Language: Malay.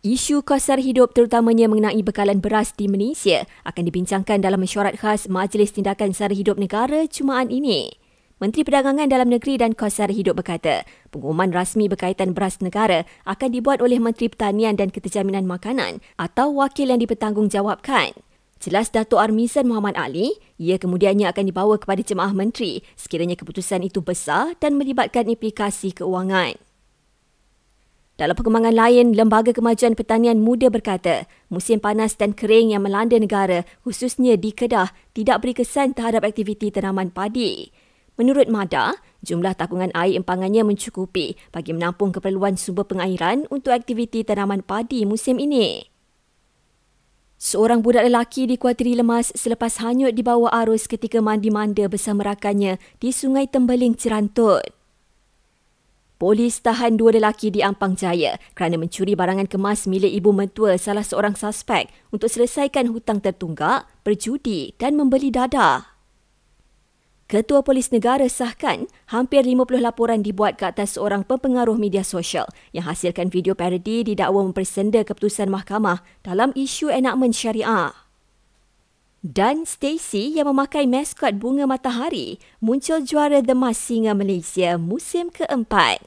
Isu kos sara hidup terutamanya mengenai bekalan beras di Malaysia akan dibincangkan dalam mesyuarat khas Majlis Tindakan Sara Hidup Negara Jumaat ini. Menteri Perdagangan Dalam Negeri dan Kos Sara Hidup berkata, pengumuman rasmi berkaitan beras negara akan dibuat oleh Menteri Pertanian dan Keterjaminan Makanan atau wakil yang dipertanggungjawabkan. Jelas Datuk Armizan Muhammad Ali, ia kemudiannya akan dibawa kepada jemaah menteri sekiranya keputusan itu besar dan melibatkan implikasi keuangan. Dalam perkembangan lain, Lembaga Kemajuan Pertanian Muda berkata, musim panas dan kering yang melanda negara, khususnya di Kedah, tidak beri kesan terhadap aktiviti tanaman padi. Menurut MADA, jumlah takungan air empangannya mencukupi bagi menampung keperluan sumber pengairan untuk aktiviti tanaman padi musim ini. Seorang budak lelaki dikuatiri lemas selepas hanyut di bawah arus ketika mandi-manda bersama rakannya di Sungai Tembeling, Cerantut. Polis tahan dua lelaki di Ampang Jaya kerana mencuri barangan kemas milik ibu mentua salah seorang suspek untuk selesaikan hutang tertunggak, berjudi dan membeli dadah. Ketua Polis Negara sahkan hampir 50 laporan dibuat ke atas seorang pempengaruh media sosial yang hasilkan video parodi didakwa mempersenda keputusan mahkamah dalam isu enakmen syariah. Dan Stacy yang memakai maskot bunga matahari muncul juara The Mask Singa Malaysia musim keempat.